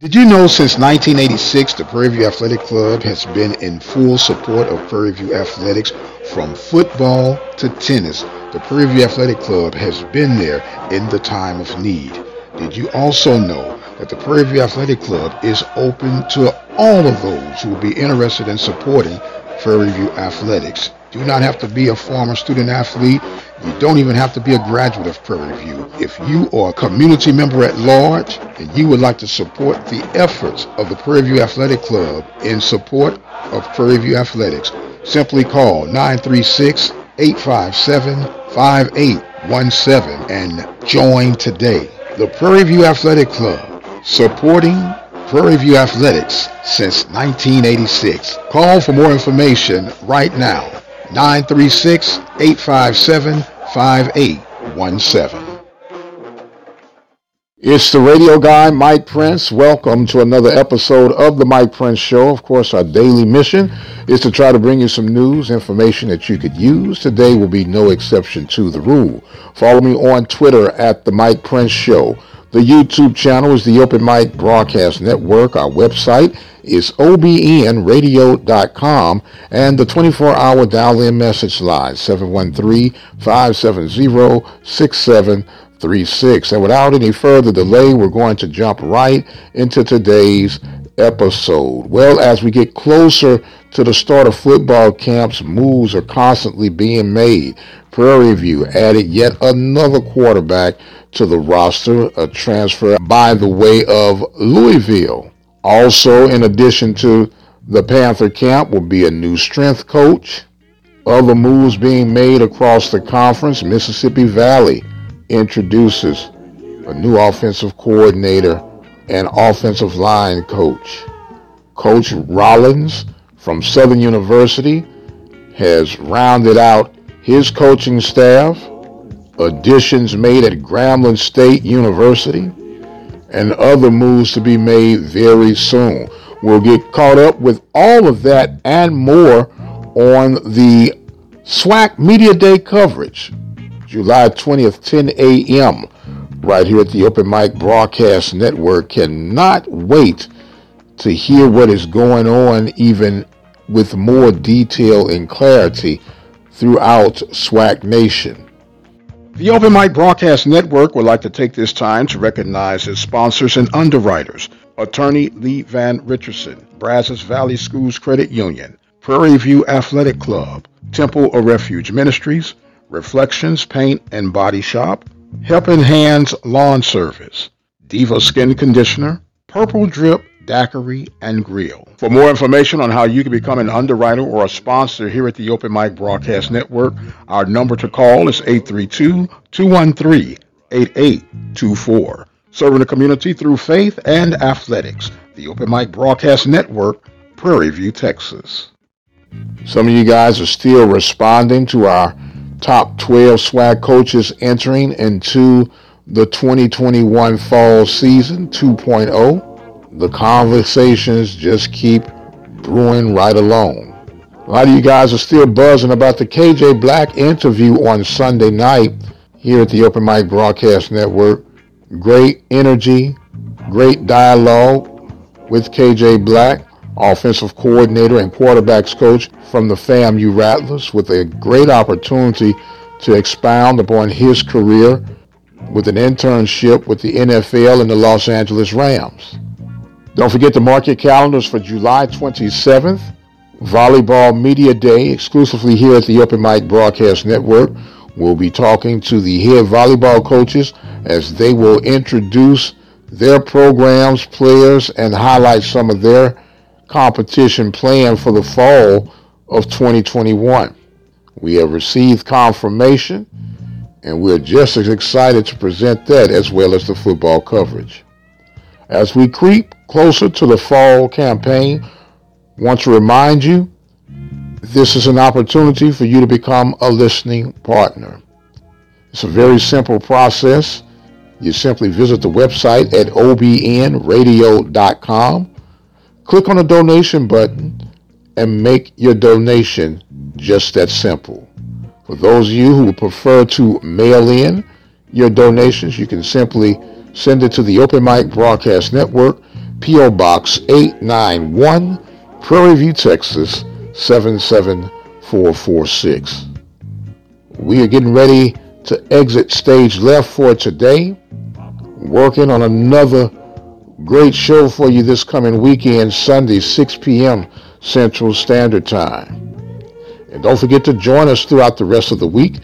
Did you know since 1986 the Prairie View Athletic Club has been in full support of Prairie View athletics from football to tennis? The Prairie View Athletic Club has been there in the time of need. Did you also know that the Prairie View Athletic Club is open to all of those who will be interested in supporting Prairie View athletics? Do not have to be a former student athlete. You don't even have to be a graduate of Prairie View. If you are a community member at large and you would like to support the efforts of the Prairie View Athletic Club in support of Prairie View Athletics, simply call 936-857-5817 and join today. The Prairie View Athletic Club, supporting Prairie View Athletics since 1986. Call for more information right now 936 857 5817. It's the radio guy, Mike Prince. Welcome to another episode of the Mike Prince Show. Of course, our daily mission is to try to bring you some news, information that you could use. Today will be no exception to the rule. Follow me on Twitter at the Mike Prince Show. The YouTube channel is the Open Mic Broadcast Network. Our website is obnradio.com and the 24-hour dial-in message line 713-570-6736. And without any further delay, we're going to jump right into today's episode. Well, as we get closer to the start of football camps, moves are constantly being made. Prairie View added yet another quarterback to the roster, a transfer by the way of Louisville. Also, in addition to the Panther camp, will be a new strength coach. Other moves being made across the conference. Mississippi Valley introduces a new offensive coordinator and offensive line coach. Coach Rollins from Southern University has rounded out his coaching staff additions made at Grambling State University, and other moves to be made very soon. We'll get caught up with all of that and more on the SWAC Media Day coverage, July 20th, 10 a.m., right here at the Open Mic Broadcast Network. Cannot wait to hear what is going on, even with more detail and clarity throughout SWAC Nation. The Open Mic Broadcast Network would like to take this time to recognize its sponsors and underwriters. Attorney Lee Van Richardson, Brazos Valley Schools Credit Union, Prairie View Athletic Club, Temple of Refuge Ministries, Reflections Paint and Body Shop, Helping Hands Lawn Service, Diva Skin Conditioner, Purple Drip Daiquiri, and Grill. For more information on how you can become an underwriter or a sponsor here at the Open Mic Broadcast Network, our number to call is 832-213-8824. Serving the community through faith and athletics. The Open Mic Broadcast Network, Prairie View, Texas. Some of you guys are still responding to our top 12 SWAC coaches entering into the 2021 fall season 2.0 the conversations just keep brewing right along. A lot of you guys are still buzzing about the KJ Black interview on Sunday night here at the Open Mic Broadcast Network. Great energy, great dialogue with KJ Black, offensive coordinator and quarterbacks coach from the FAMU Rattlers, with a great opportunity to expound upon his career with an internship with the NFL and the Los Angeles Rams. Don't forget to mark your calendars for July 27th, Volleyball Media Day, exclusively here at the Open Mic Broadcast Network. We'll be talking to the head volleyball coaches as they will introduce their programs, players, and highlight some of their competition plan for the fall of 2021. We have received confirmation, and we're just as excited to present that as well as the football coverage. As we creep closer to the fall campaign, I want to remind you this is an opportunity for you to become a listening partner. It's a very simple process. You simply visit the website at obnradio.com, click on the donation button, and make your donation just that simple. For those of you who prefer to mail in your donations, you can simply send it to the Open Mic Broadcast Network, P.O. Box 891, Prairie View, Texas 77446. We are getting ready to exit stage left for today. Working on another great show for you this coming weekend, Sunday, 6 p.m. Central Standard Time. And don't forget to join us throughout the rest of the week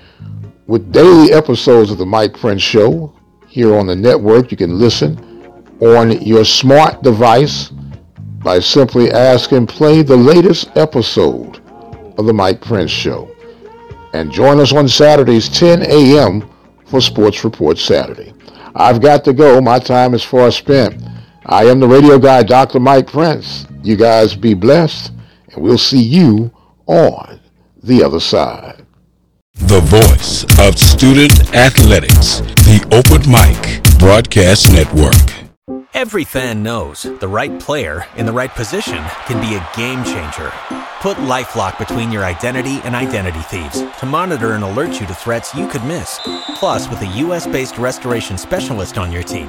with daily episodes of the Mike Prince Show here on the network. You can listen on your smart device by simply asking play the latest episode of the Mike Prince Show. And join us on Saturdays 10 a.m. for Sports Report Saturday. I've got to go. My time is far spent. I am the radio guy, Dr. Mike Prince. You guys be blessed, and we'll see you on the other side. The voice of student athletics, the Open Mic Broadcast Network. Every fan knows the right player in the right position can be a game changer. Put LifeLock between your identity and identity thieves to monitor and alert you to threats you could miss. Plus, with a U.S.-based restoration specialist on your team,